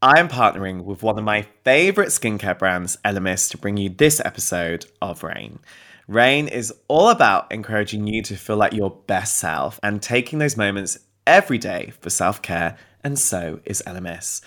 I am partnering with one of my favorite skincare brands, Elemis, to bring you this episode of Reign. Reign is all about encouraging you to feel like your best self and taking those moments every day for self care, and so is Elemis.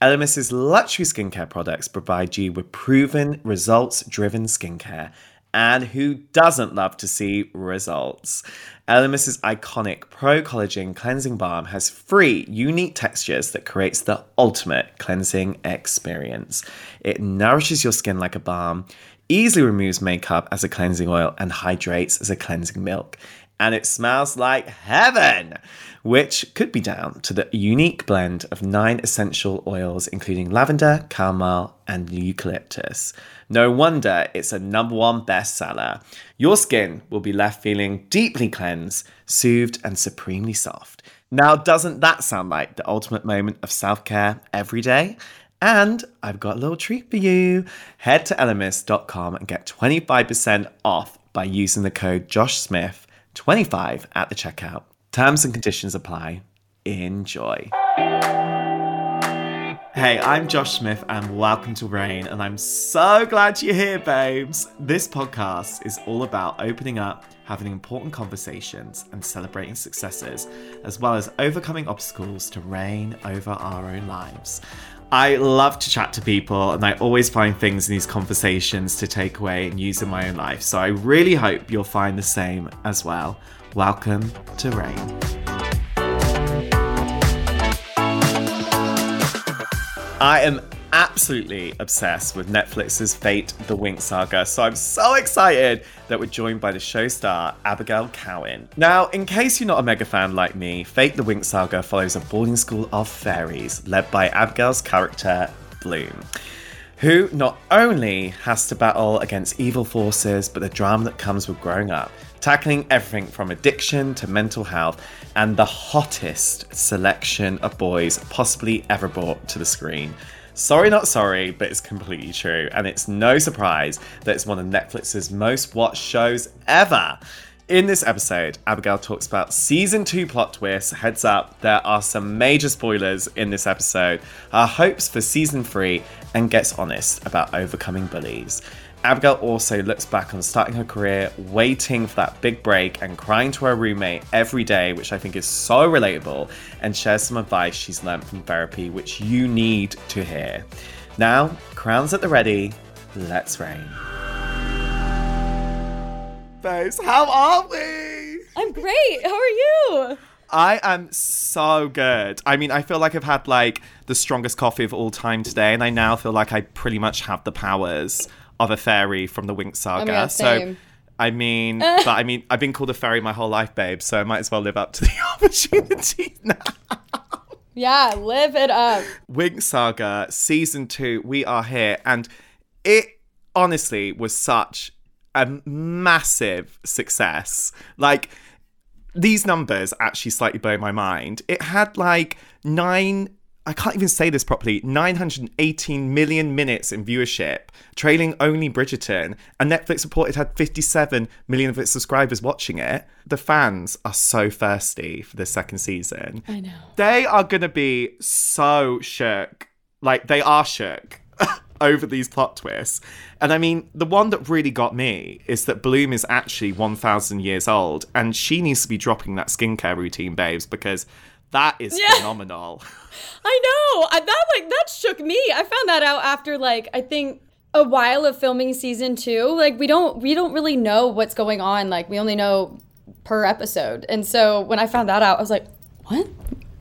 Elemis's luxury skincare products provide you with proven, results driven skincare and who doesn't love to see results? Elemis's iconic Pro Collagen Cleansing Balm has three unique textures that creates the ultimate cleansing experience. It nourishes your skin like a balm, easily removes makeup as a cleansing oil, and hydrates as a cleansing milk. And it smells like heaven! which could be down to the unique blend of nine essential oils, including lavender, chamomile, and eucalyptus. No wonder it's a number one bestseller. Your skin will be left feeling deeply cleansed, soothed, and supremely soft. Now, doesn't that sound like the ultimate moment of self care every day? And I've got a little treat for you. Head to elemis.com and get 25% off by using the code Josh Smith 25 at the checkout. Terms and conditions apply. Enjoy. Hey, I'm Josh Smith and welcome to Reign, and I'm so glad you're here, babes. This podcast is all about opening up, having important conversations, and celebrating successes, as well as overcoming obstacles to reign over our own lives. I love to chat to people, and I always find things in these conversations to take away and use in my own life. So I really hope you'll find the same as well. Welcome to Reign. I am absolutely obsessed with Netflix's Fate the Winx saga, so I'm so excited that we're joined by the show star Abigail Cowen. Now, in case you're not a mega fan like me, Fate the Winx saga follows a boarding school of fairies led by Abigail's character, Bloom who not only has to battle against evil forces, but the drama that comes with growing up, tackling everything from addiction to mental health, and the hottest selection of boys possibly ever brought to the screen. Sorry, not sorry, but it's completely true, and it's no surprise that it's one of Netflix's most watched shows ever. In this episode, Abigail talks about season two plot twists. Heads up, there are some major spoilers in this episode, her hopes for season three, and gets honest about overcoming bullies. Abigail also looks back on starting her career, waiting for that big break, and crying to her roommate every day, which I think is so relatable, and shares some advice she's learned from therapy, which you need to hear. Now, crowns at the ready, let's reign. face. How are we? I'm great. How are you? I am so good. I mean, I feel like I've had like the strongest coffee of all time today, and I now feel like I pretty much have the powers of a fairy from the Winx Saga. Oh God, so I mean, but I mean, I've been called a fairy my whole life, babe. So I might as well live up to the opportunity now. Yeah, live it up. Winx Saga season two. We are here, and it honestly was such a massive success. Like these numbers actually slightly blow my mind. It had like nine. I can't even say this properly 918 million minutes in viewership, trailing only Bridgerton, and Netflix reported had 57 million of its subscribers watching it. The fans are so thirsty for the second season. I know. They are going to be so shook. Like, they are shook over these plot twists. And I mean, the one that really got me is that Bloom is actually 1,000 years old and she needs to be dropping that skincare routine, babes, because that is yeah. phenomenal. I know. I, that like that shook me. I found that out after like I think a while of filming season 2. Like we don't we don't really know what's going on. Like we only know per episode. And so when I found that out, I was like, "What?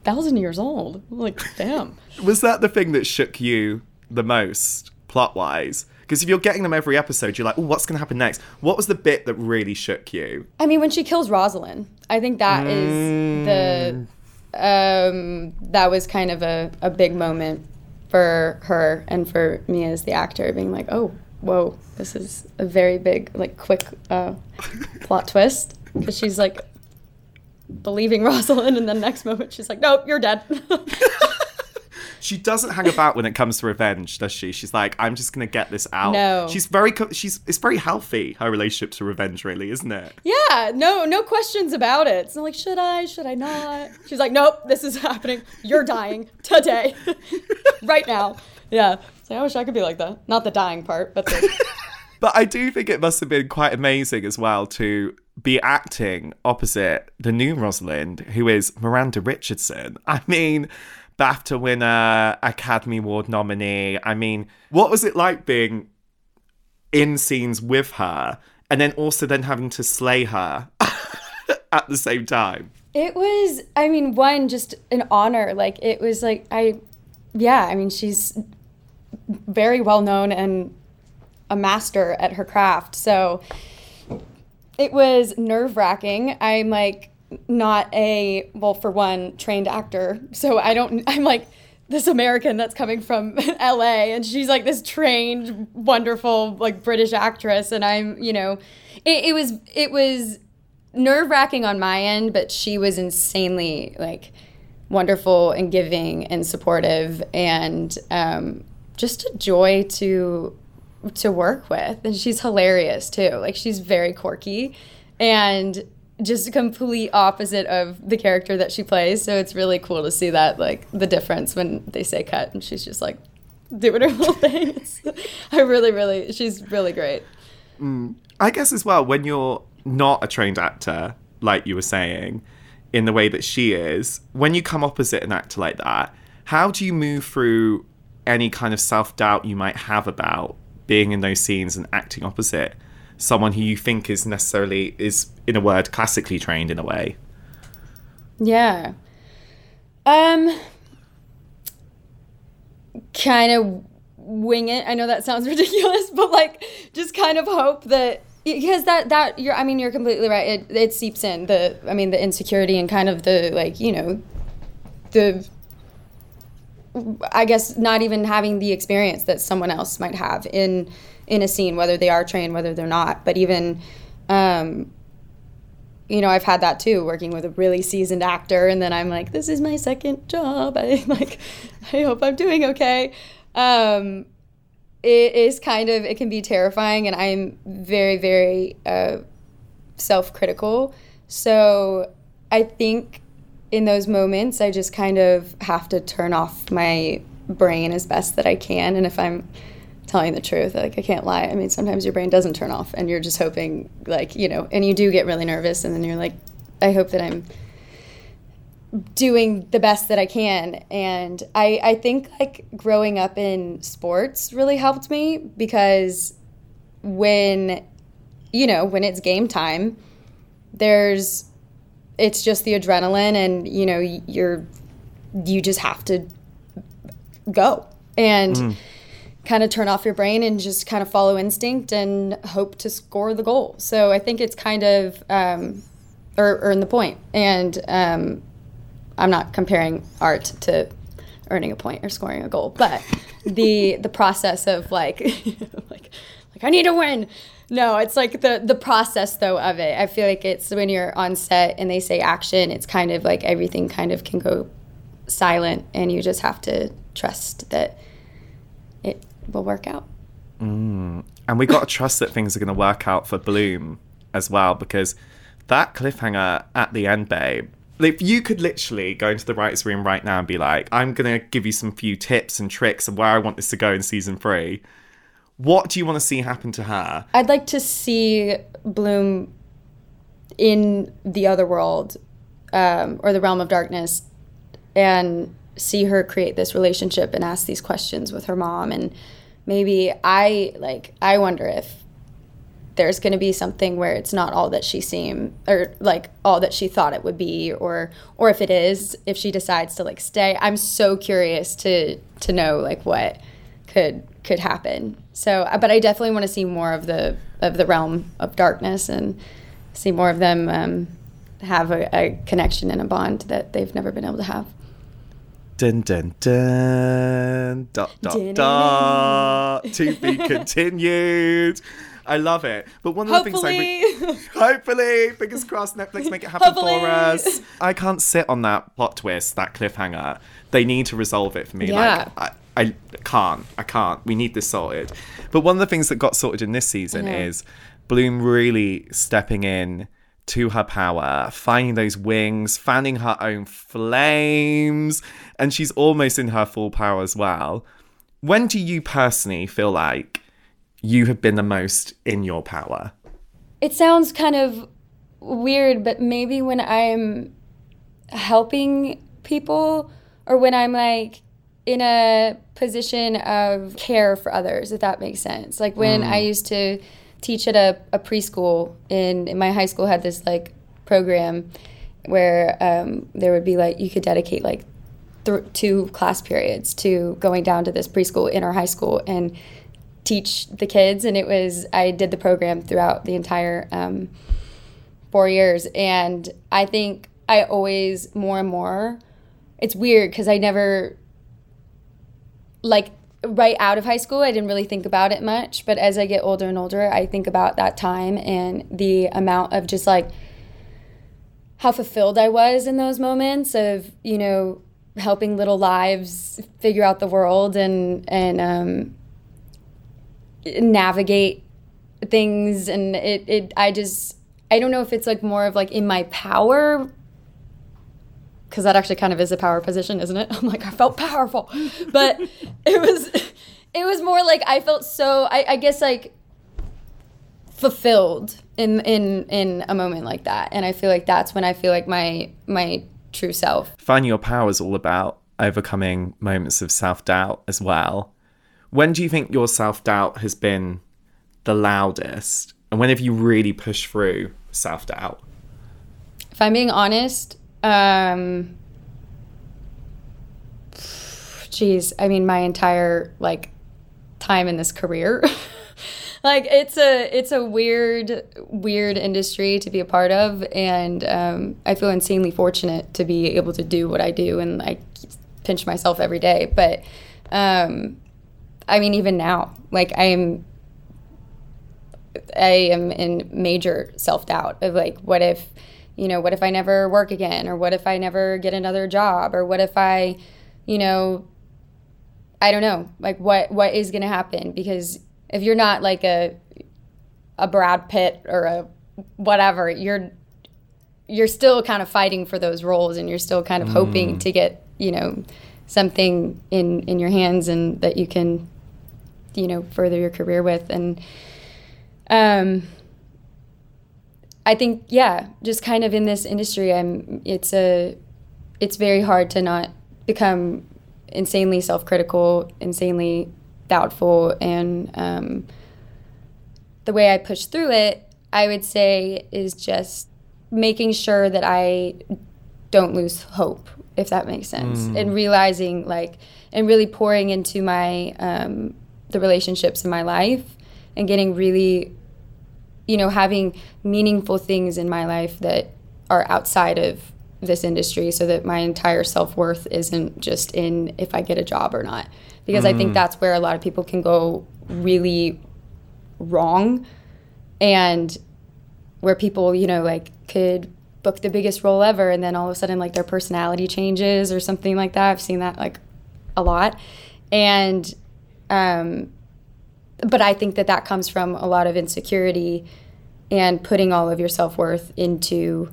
Thousand years old? Like, damn. Was that the thing that shook you the most plot wise? Because if you're getting them every episode, you're like, oh, what's going to happen next? What was the bit that really shook you? I mean, when she kills Rosalind, I think that mm. is the. Um, that was kind of a, a big moment for her and for me as the actor, being like, oh, whoa, this is a very big, like, quick uh, plot twist. Because she's like believing Rosalind, and then next moment she's like, nope, you're dead. she doesn't hang about when it comes to revenge, does she? She's like, I'm just gonna get this out. No. She's very, co- she's, it's very healthy, her relationship to revenge, really, isn't it? Yeah, no, no questions about it. It's not like, should I, should I not? She's like, nope, this is happening. You're dying today, right now. Yeah. So I wish I could be like that. Not the dying part, but the. But I do think it must have been quite amazing as well to be acting opposite the new Rosalind, who is Miranda Richardson. I mean, BAFTA winner, Academy Award nominee. I mean, what was it like being in scenes with her and then also then having to slay her at the same time? It was, I mean, one, just an honor. Like, it was like, I, yeah, I mean, she's very well known and a master at her craft. So it was nerve wracking. I'm like not a, well, for one, trained actor. So I don't, I'm like this American that's coming from LA and she's like this trained, wonderful, like British actress. And I'm, you know, it, it was, it was nerve wracking on my end, but she was insanely like wonderful and giving and supportive and um, just a joy to to work with and she's hilarious too like she's very quirky and just a complete opposite of the character that she plays. So it's really cool to see that like the difference when they say cut and she's just like doing her little thing. I really really she's really great. Mm. I guess as well, when you're not a trained actor, like you were saying, in the way that she is, when you come opposite an actor like that, how do you move through any kind of self doubt you might have about being in those scenes and acting opposite someone who you think is necessarily is in a word classically trained in a way? Yeah. Um kind of wing it. I know that sounds ridiculous, but like just kind of hope that because that that you're I mean you're completely right. It it seeps in the I mean the insecurity and kind of the like, you know, the I guess not even having the experience that someone else might have in in a scene, whether they are trained, whether they're not. But even, um, you know, I've had that too, working with a really seasoned actor, and then I'm like, this is my second job. I'm like, I hope I'm doing okay. Um, it is kind of it can be terrifying, and I'm very very uh, self-critical. So I think in those moments, I just kind of have to turn off my brain as best that I can. And if I'm telling the truth, like I can't lie. I mean, sometimes your brain doesn't turn off, and you're just hoping, like you know, and you do get really nervous, and then you're like, I hope that I'm doing the best that I can. And I, I think like growing up in sports really helped me because when, you know, when it's game time, there's it's just the adrenaline and you know you're you just have to go and mm. Kind of turn off your brain and just kind of follow instinct and hope to score the goal so i think it's kind of um, or earn the point. and um, i'm not comparing art to earning a point or scoring a goal but the the process of like like like i need to win no, it's like the the process though of it. I feel like it's when you're on set and they say action, it's kind of like everything kind of can go silent and you just have to trust that will work out. Mm. And we got to trust that things are going to work out for Bloom as well because that cliffhanger at the end, babe. If you could literally go into the writer's room right now and be like, I'm going to give you some few tips and tricks of where I want this to go in season three, what do you want to see happen to her? I'd like to see Bloom in the other world um, or the realm of darkness and see her create this relationship and ask these questions with her mom and maybe i like i wonder if there's going to be something where it's not all that she seemed or like all that she thought it would be or or if it is if she decides to like stay i'm so curious to to know like what could could happen. So, uh, but I definitely want to see more of the of the realm of darkness and see more of them um, have a, a, connection and a bond that they've never been able to have. Dun dun dun dot dot dot to be continued. I love it. But one of the things I re- hopefully, fingers crossed, Netflix make it happen Hopefully. for us. I can't sit on that plot twist, that cliffhanger. They need to resolve it for me. Yeah. Like I, I can't. I can't. We need this sorted. But one of the things that got sorted in this season Yeah. is Bloom really stepping in to her power, finding those wings, fanning her own flames, and she's almost in her full power as well. When do you personally feel like you have been the most in your power? it sounds kind of weird, but maybe when I'm helping people or when I'm like in a position of care for others, if that makes sense. Like when mm. I used to teach at a, a preschool in, in my high school had this like program where um, there would be like you could dedicate like th- two class periods to going down to this preschool in our high school and teach the kids and it was i did the program throughout the entire um, four years. And i think i always more and more it's weird because i never like right out of high school i didn't really think about it much but as i get older and older i think about that time and the amount of just like how fulfilled i was in those moments of you know helping little lives figure out the world and and um, navigate things. And it, it i just i don't know if it's like more of like in my power because that actually kind of is a power position isn't it i'm like i felt powerful but it was it was more like i felt so i, I guess like fulfilled in in in a moment like that and i feel like that's when i feel like my my true self Finding your power is all about overcoming moments of self doubt as well. When do you think your self doubt has been the loudest? And when have you really pushed through self doubt? if i'm being honest um geez i mean my entire like time in this career. Like it's a it's a weird weird industry to be a part of and um, i feel insanely fortunate to be able to do what i do and i pinch myself every day but um, i mean even now like i am I am in major self doubt of like, what if, you know, what if I never work again? Or what if I never get another job? Or what if I, you know, I don't know, like what what is going to happen? Because if you're not like a a Brad Pitt or a whatever, you're you're still kind of fighting for those roles, and you're still kind of hoping to get you know something in in your hands and that you can you know further your career with and um i think yeah just kind of in this industry i'm it's a it's very hard to not become insanely self-critical insanely doubtful and um the way i push through it i would say is just making sure that i don't lose hope if that makes sense and realizing like and really pouring into my um, the relationships in my life and getting really you know having meaningful things in my life that are outside of this industry so that my entire self-worth isn't just in if i get a job or not. Because i think that's where a lot of people can go really wrong and where people you know like could book the biggest role ever and then all of a sudden like their personality changes or something like that. I've seen that like a lot. And um but i think that that comes from a lot of insecurity and putting all of your self-worth into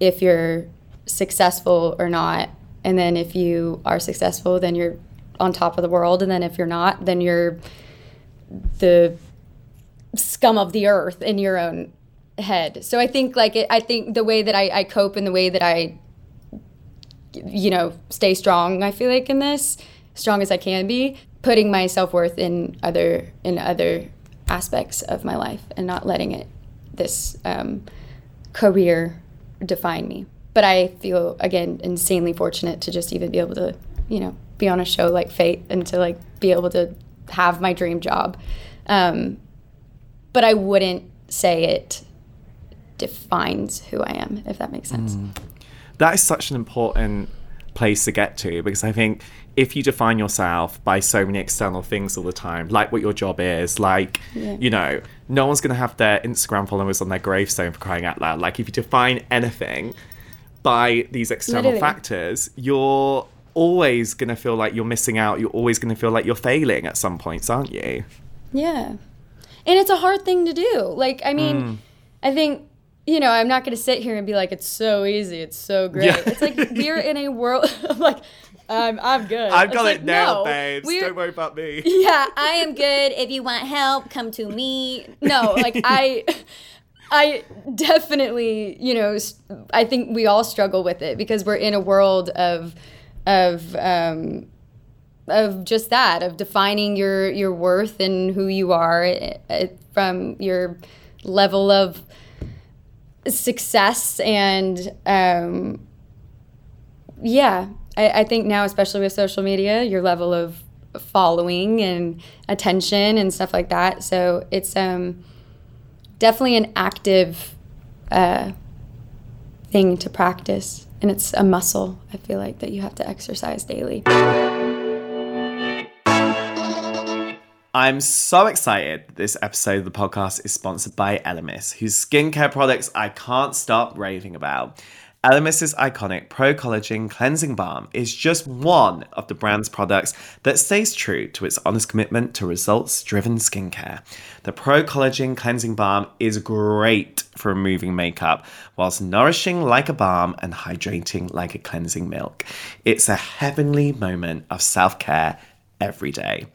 if you're successful or not and then if you are successful then you're on top of the world and then if you're not then you're the scum of the earth in your own head. So I think like it, I think the way that I, I cope and the way that I you know stay strong I feel like in this strong as I can be putting my self-worth in other in other aspects of my life and not letting it this um, career define me. But I feel again insanely fortunate to just even be able to you know be on a show like Fate and to like be able to have my dream job. Um, but I wouldn't say it defines who I am, if that makes sense. That is such an important place to get to because I think if you define yourself by so many external things all the time, like what your job is, like, Yeah. you know, no one's going to have their Instagram followers on their gravestone for crying out loud. Like, if you define anything by these external Literally. factors, you're always going to feel like you're missing out. You're always going to feel like you're failing at some points, aren't you? Yeah. And it's a hard thing to do. Like, I mean, Mm. I think, you know, I'm not going to sit here and be like, it's so easy, it's so great. Yeah. It's like we're in a world, I'm like, I'm, I'm good. I've got like, it nailed, no, babes. Don't worry about me. Yeah, I am good. If you want help, come to me. No, like I I definitely, you know, I think we all struggle with it because we're in a world of of um of just that, of defining your your worth and who you are eh, eh, from your level of success and um yeah I, I think now especially with social media your level of following and attention and stuff like that. So it's um definitely an active uh thing to practice. And it's a muscle i feel like that you have to exercise daily I'm so excited that this episode of the podcast is sponsored by Elemis, whose skincare products I can't stop raving about. Elemis's iconic Pro Collagen Cleansing Balm is just one of the brand's products that stays true to its honest commitment to results driven skincare. The Pro Collagen Cleansing Balm is great for removing makeup, whilst nourishing like a balm and hydrating like a cleansing milk. It's a heavenly moment of self care every day.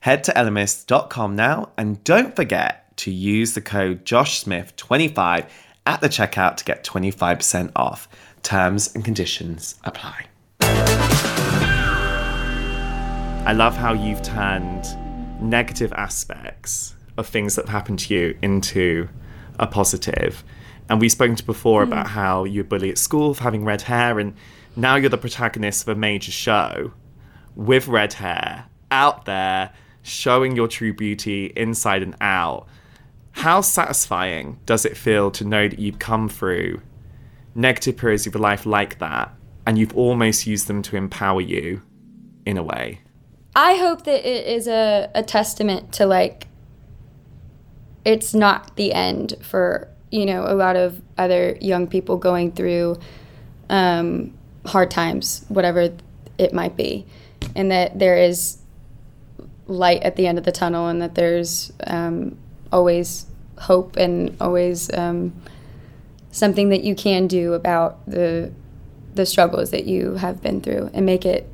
Head to elemis.com now and don't forget to use the code JoshSmith25 at the checkout to get 25% off. Terms and conditions apply. I love how you've turned negative aspects of things that have happened to you into a positive. And we've spoken to before hmm. about how you were bullied at school for having red hair, and now you're the protagonist of a major show with red hair out there showing your true beauty inside and out. How satisfying does it feel to know that you've come through negative periods of your life like that and you've almost used them to empower you in a way? I hope that it is a, a testament to like it's not the end for you know a lot of other young people going through um, hard times, whatever it might be, and that there is light at the end of the tunnel, and that there's um, always hope and always um, something that you can do about the the struggles that you have been through, and make it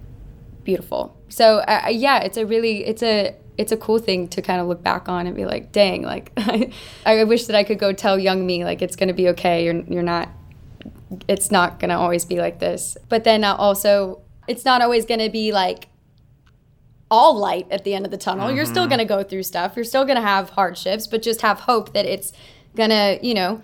beautiful. So uh, yeah, it's a really it's a it's a cool thing to kind of look back on and be like, dang, like I, wish that I could go tell young me like it's gonna be okay. You're you're not. It's not gonna always be like this. But then also, it's not always gonna be like all light at the end of the tunnel. You're still mm-hmm. gonna go through stuff. You're still gonna have hardships, but just have hope that it's gonna you know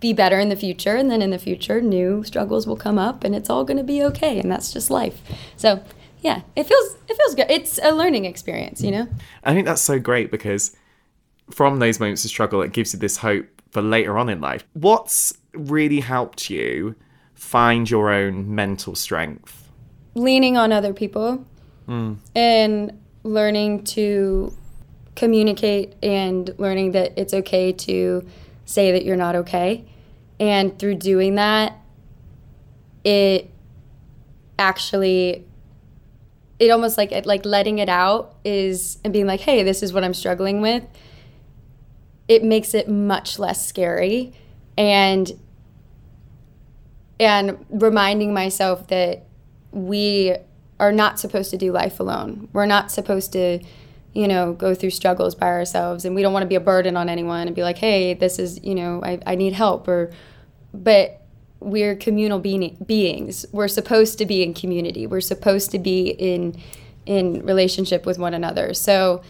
be better in the future and then in the future new struggles will come up and it's all going to be okay and that's just life so yeah it feels it feels good it's a learning experience you know I think that's so great because from those moments of struggle, it gives you this hope for later on in life. What's really helped you find your own mental strength? leaning on other people Mm. and learning to communicate and learning that it's okay to say that you're not okay. And through doing that it actually it almost like it like letting it out is and being like hey this is what i'm struggling with it makes it much less scary. And and reminding myself that we are not supposed to do life alone. We're not supposed to you know go through struggles by ourselves and we don't want to be a burden on anyone and be like hey this is you know i, I need help or but we're communal being, beings. We're supposed to be in community. We're supposed to be in in relationship with one another. So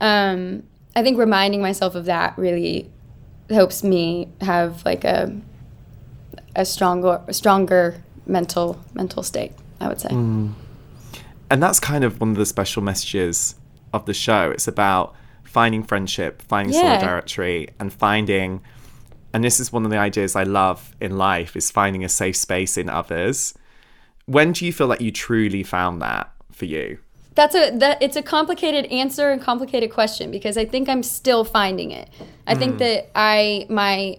um, i think reminding myself of that really helps me have like a a stronger stronger mental mental state i would say And that's kind of one of the special messages of the show. It's about finding friendship, finding Yeah. solidarity, and finding. And this is one of the ideas I love in life: is finding a safe space in others. When do you feel like you truly found that for you? That's a that it's a complicated answer and complicated question because I think I'm still finding it. I think Mm. that I my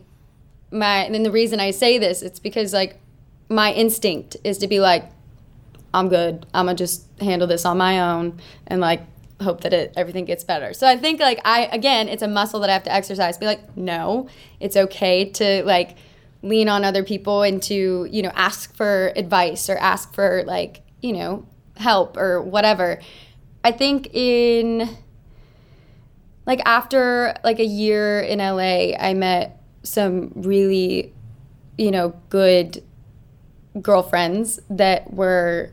my and the reason I say this it's because like my instinct is to be like I'm good. I'm gonna just handle this on my own and like hope that it everything gets better. So I think like I again, it's a muscle that I have to exercise. Be like, no, it's okay to like lean on other people and to you know ask for advice or ask for like you know help or whatever. I think in like after like a year in LA, I met some really you know good girlfriends that were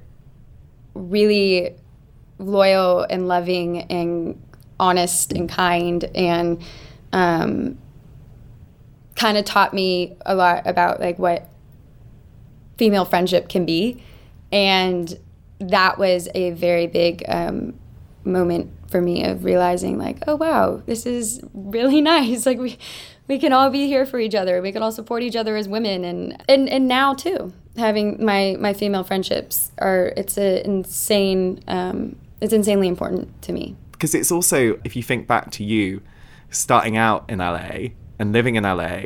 really loyal and loving and honest and kind and um, kind of taught me a lot about like what female friendship can be. And that was a very big um, moment for me of realizing like oh wow this is really nice. Like we we can all be here for each other. We can all support each other as women and and, and now too having my my female friendships are it's a insane um, it's insanely important to me Because it's also, if you think back to you starting out in LA and living in LA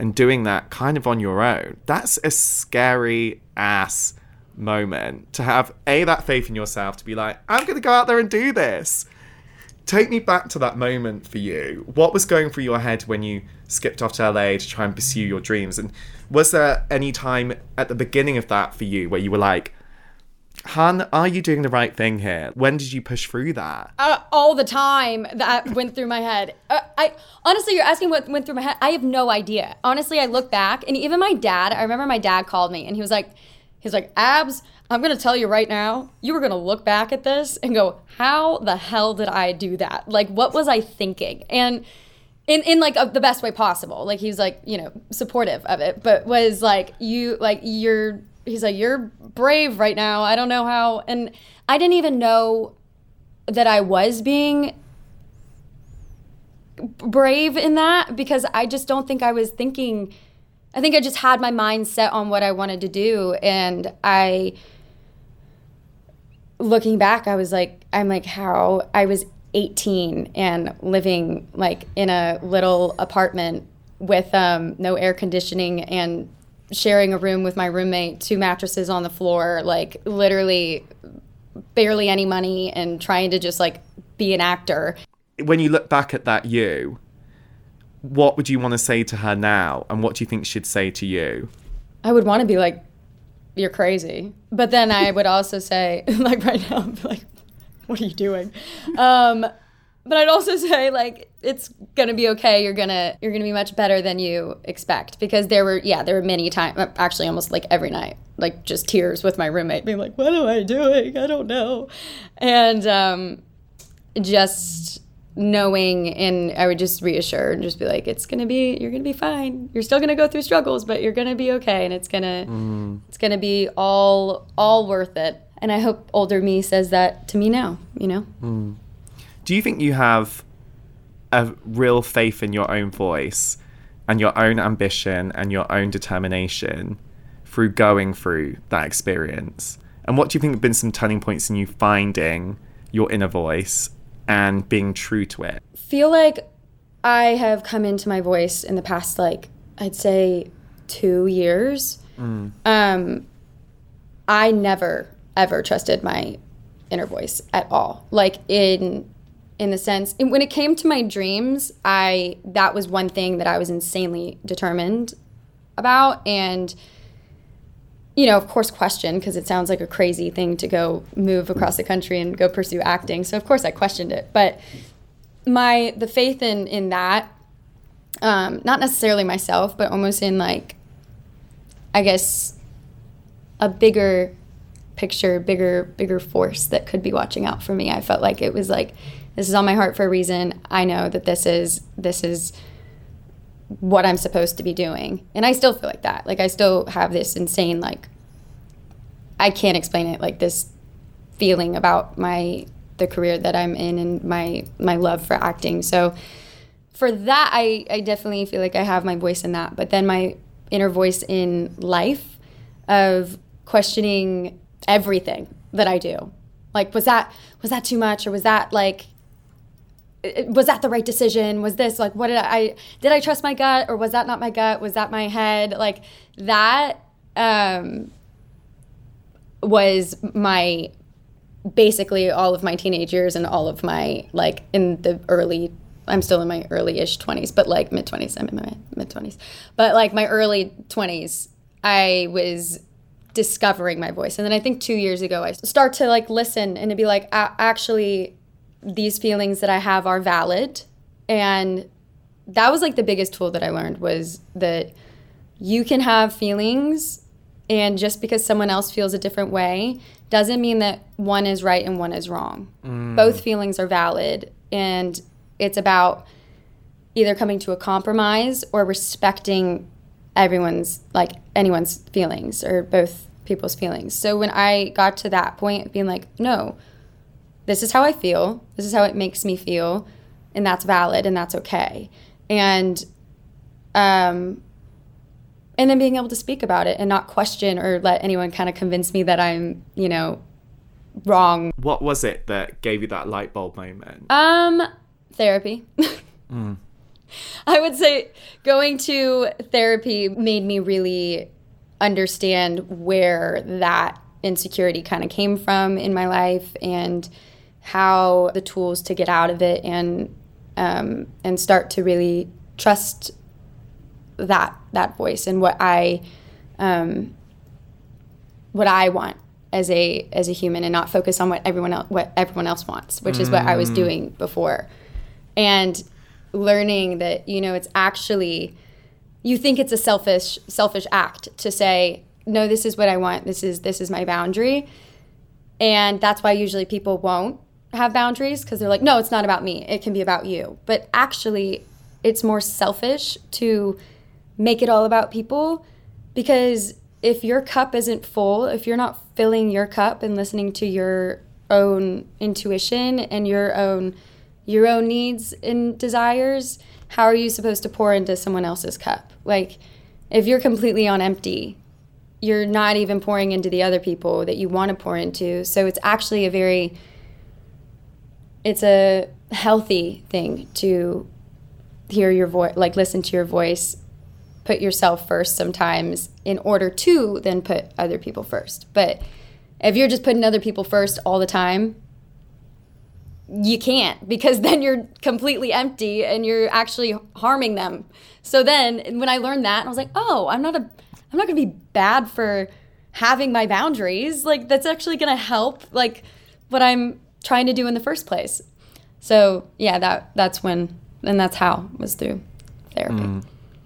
and doing that kind of on your own, that's a scary ass moment to have A, that faith in yourself to be like, I'm going to go out there and do this. Take me back to that moment for you. What was going through your head when you skipped off to LA to try and pursue your dreams? And was there any time at the beginning of that for you where you were like, Han, are you doing the right thing here? When did you push through that? uh, all the time that went through my head. Uh, I honestly, you're asking what went through my head. I have no idea. Honestly, I look back, and even my dad. I remember my dad called me, and he was like, "He's like, Abs, I'm gonna tell you right now. You were gonna look back at this and go, how the hell did I do that? Like, what was I thinking?" And in in like a, the best way possible. Like he's like you know supportive of it, but was like you like you're. He's like you're brave right now. I don't know how, and I didn't even know that I was being brave in that because I just don't think I was thinking. I think I just had my mind set on what I wanted to do, and I. Looking back, I was like, I'm like, how I was 18 and living like in a little apartment with um, no air conditioning and sharing a room with my roommate, two mattresses on the floor, like literally barely any money and trying to just like be an actor. when you look back at that you, what would you want to say to her now, and what do you think she'd say to you? I would want to be like, you're crazy. But then I would also say, like right now, I'd be like, what are you doing? Um, but I'd also say like it's gonna be okay. You're gonna you're gonna be much better than you expect because there were yeah there were many times actually almost like every night like just tears with my roommate being like what am I doing I don't know, and um, just knowing and I would just reassure and just be like it's gonna be you're gonna be fine. You're still gonna go through struggles, but you're gonna be okay, and it's gonna mm. it's gonna be all all worth it. And I hope older me says that to me now. You know. Mm. Do you think you have a real faith in your own voice and your own ambition and your own determination through going through that experience? And what do you think have been some turning points in you finding your inner voice and being true to it? feel like I have come into my voice in the past, like I'd say two years. Um, I never ever trusted my inner voice at all. Like in in the sense and when it came to my dreams, I that was one thing that I was insanely determined about and you know, of course, question because it sounds like a crazy thing to go move across the country and go pursue acting. So of course I questioned it, but my the faith in in that, um, not necessarily myself, but almost in like, I guess, a bigger picture, bigger bigger force that could be watching out for me. I felt like it was like, this is on my heart for a reason. I know that this is this is what I'm supposed to be doing. And I still feel like that. Like I still have this insane like I can't explain it like this feeling about my the career that I'm in and my my love for acting. So for that I I definitely feel like I have my voice in that. But then my inner voice in life of questioning everything that I do Like, was that was that too much, or was that like was that the right decision? Was this like what did i did i trust my gut or was that not my gut? Was that my head? Like that um was my basically all of my teenage years and all of my like in the early i'm still in my early-ish 20s but like mid 20s i'm in my mid 20s but like my early 20s i was discovering my voice. And then i think two years ago i start to like listen and to be like actually these feelings that I have are valid. And that was like the biggest tool that I learned was that you can have feelings and just because someone else feels a different way doesn't mean that one is right and one is wrong. Mm. Both feelings are valid and it's about either coming to a compromise or respecting everyone's like anyone's feelings or both people's feelings. So when I got to that point being like, no, this is how I feel. This is how it makes me feel, and that's valid and that's okay. And um and then being able to speak about it and not question or let anyone kind of convince me that I'm, you know, wrong. What was it that gave you that light bulb moment? Um therapy. mm. I would say going to therapy made me really understand where that insecurity kind of came from in my life and how the tools to get out of it and um, and start to really trust that that voice and what I um, what I want as a as a human and not focus on what everyone else what everyone else wants, which is what I was mm. doing before. And learning that you know it's actually you think it's a selfish selfish act to say no this is what I want this is this is my boundary and that's why usually people won't have boundaries because they're like, no, it's not about me. It can be about you. But actually, it's more selfish to make it all about people because if your cup isn't full, if you're not filling your cup and listening to your own intuition and your own your own needs and desires, how are you supposed to pour into someone else's cup? Like if you're completely on empty, you're not even pouring into the other people that you want to pour into. So it's actually a very it's a healthy thing to hear your voice, like listen to your voice, put yourself first sometimes in order to then put other people first. But if you're just putting other people first all the time, you can't because then you're completely empty and you're actually harming them. So then when I learned that, I was like, "Oh, I'm not a I'm not going to be bad for having my boundaries. Like that's actually going to help like what I'm trying to do in the first place. So yeah, that that's when and that's how was through therapy. Mm.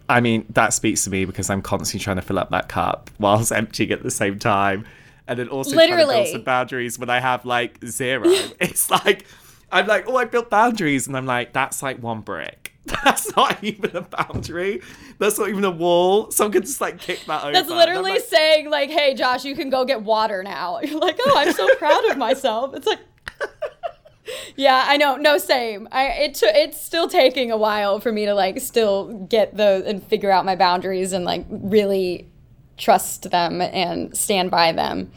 I mean, that speaks to me because I'm constantly trying to fill up that cup whilst emptying at the same time. And then also Literally. trying to build some boundaries when I have like zero. it's like I'm like, oh, I built boundaries, and I'm like, that's like one brick. That's not even a boundary. That's not even a wall. Someone could just like kick that over. That's literally like, saying like, "Hey, Josh, you can go get water now." You're like, "Oh, I'm so proud of myself." It's like, yeah, I know. No, same. I it t- it's still taking a while for me to like still get the and figure out my boundaries and like really trust them and stand by them.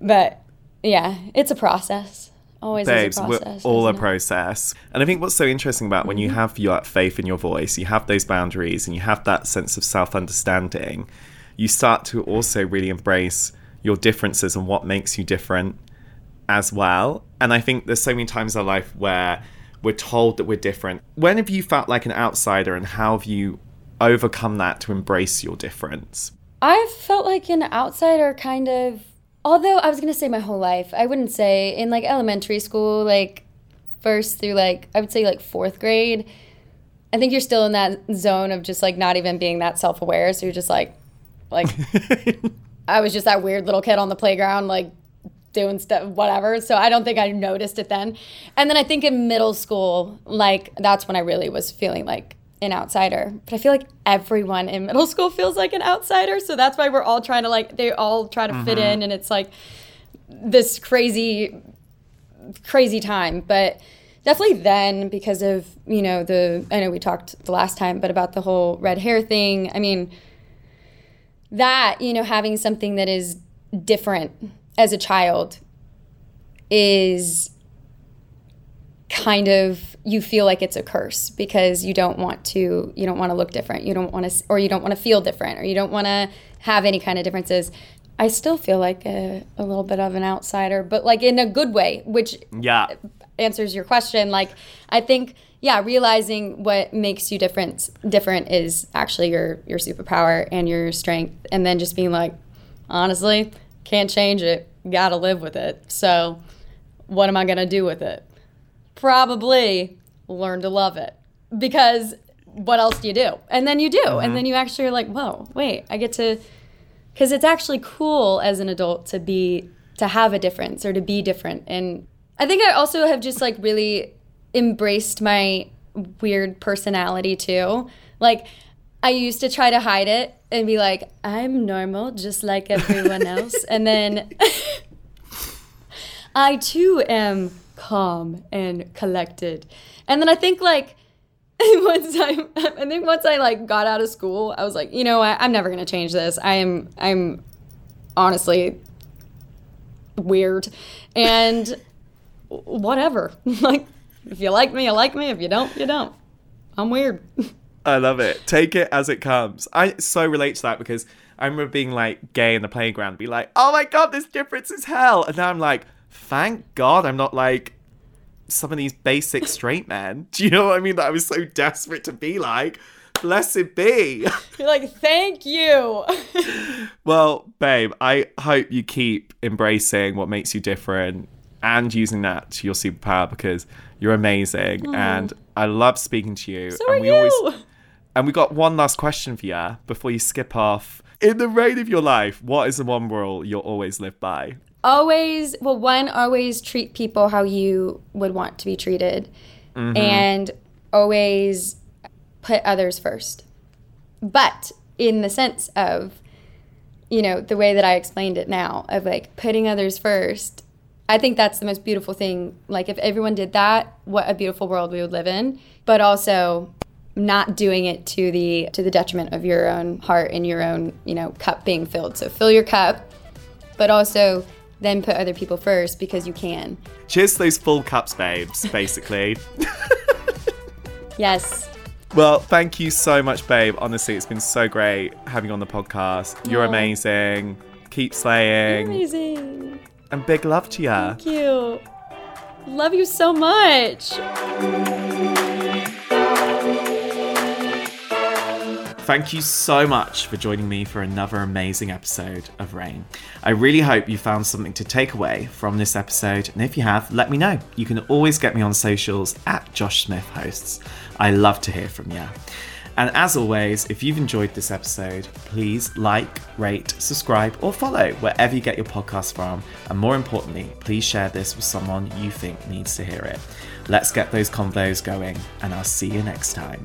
But yeah, it's a process. Always Babes, a process, we're all a process. And I think what's so interesting about when you mm-hmm. have your faith in your voice, you have those boundaries, and you have that sense of self understanding, you start to also really embrace your differences and what makes you different as well. And I think there's so many times in our life where we're told that we're different. When have you felt like an outsider and how have you overcome that to embrace your difference? I've felt like an outsider kind of although I was going to say my whole life. I wouldn't say in like elementary school like first through like I would say like 4th grade. I think you're still in that zone of just like not even being that self-aware, so you're just like like I was just that weird little kid on the playground like doing stuff, whatever. So I don't think I noticed it then. And then I think in middle school, like that's when I really was feeling like an outsider. But I feel like everyone in middle school feels like an outsider. So that's why we're all trying to like, they all try to mm-hmm. fit in. And it's like this crazy, crazy time. But definitely then because of, you know, the, I know we talked the last time, but about the whole red hair thing. I mean, that, you know, having something that is different as a child is kind of you feel like it's a curse because you don't want to you don't want to look different. You don't want to or you don't want to feel different or you don't want to have any kind of differences. I still feel like a, a little bit of an outsider but like in a good way which Yeah. answers your question. Like i think yeah realizing what makes you different different is actually your your superpower and your strength and then just being like honestly can't change it. Gotta live with it. So what am i gonna do with it? Probably learn to love it. Because what else do you do? And then you do. And mm-hmm. then you actually are like whoa wait i get to because it's actually cool as an adult to be to have a difference or to be different. And i think i also have just like really embraced my weird personality too. Like i used to try to hide it and be like i'm normal just like everyone else and then i too am calm and collected and then i think like once I, I think once I like got out of school, I was like, you know what, I'm never gonna change this. I am, I'm honestly weird, and whatever. like, if you like me, you like me. If you don't, you don't. I'm weird. I love it. Take it as it comes. I so relate to that because I remember being like gay in the playground, be like, oh my god, this difference is hell. And now I'm like, thank God I'm not like some of these basic straight men. Do you know what I mean? That I was so desperate to be like. Blessed be. You're like, thank you. well, babe, I hope you keep embracing what makes you different and using that to your superpower because you're amazing mm-hmm. and I love speaking to you. so and are we you. always And we got one last question for you before you skip off. In the reign of your life, what is the one rule you'll always live by? always well one always treat people how you would want to be treated. Mm-hmm. And always put others first. But in the sense of you know the way that i explained it now of like putting others first i think that's the most beautiful thing. Like if everyone did that what a beautiful world we would live in. But also not doing it to the to the detriment of your own heart and your own you know cup being filled so fill your cup but also then put other people first because you can. Cheers to those full cups, babes, basically. Yes. well, thank you so much, babe. Honestly, it's been so great having you on the podcast. You're amazing. Keep slaying. Amazing. And big love to you. Thank you. Love you so much. Thank you so much for joining me for another amazing episode of Reign. I really hope you found something to take away from this episode, and if you have, let me know. You can always get me on socials at Josh Smith Hosts. I love to hear from you. And as always, if you've enjoyed this episode, please like, rate, subscribe, or follow wherever you get your podcast from. And more importantly, please share this with someone you think needs to hear it. Let's get those convos going, and I'll see you next time.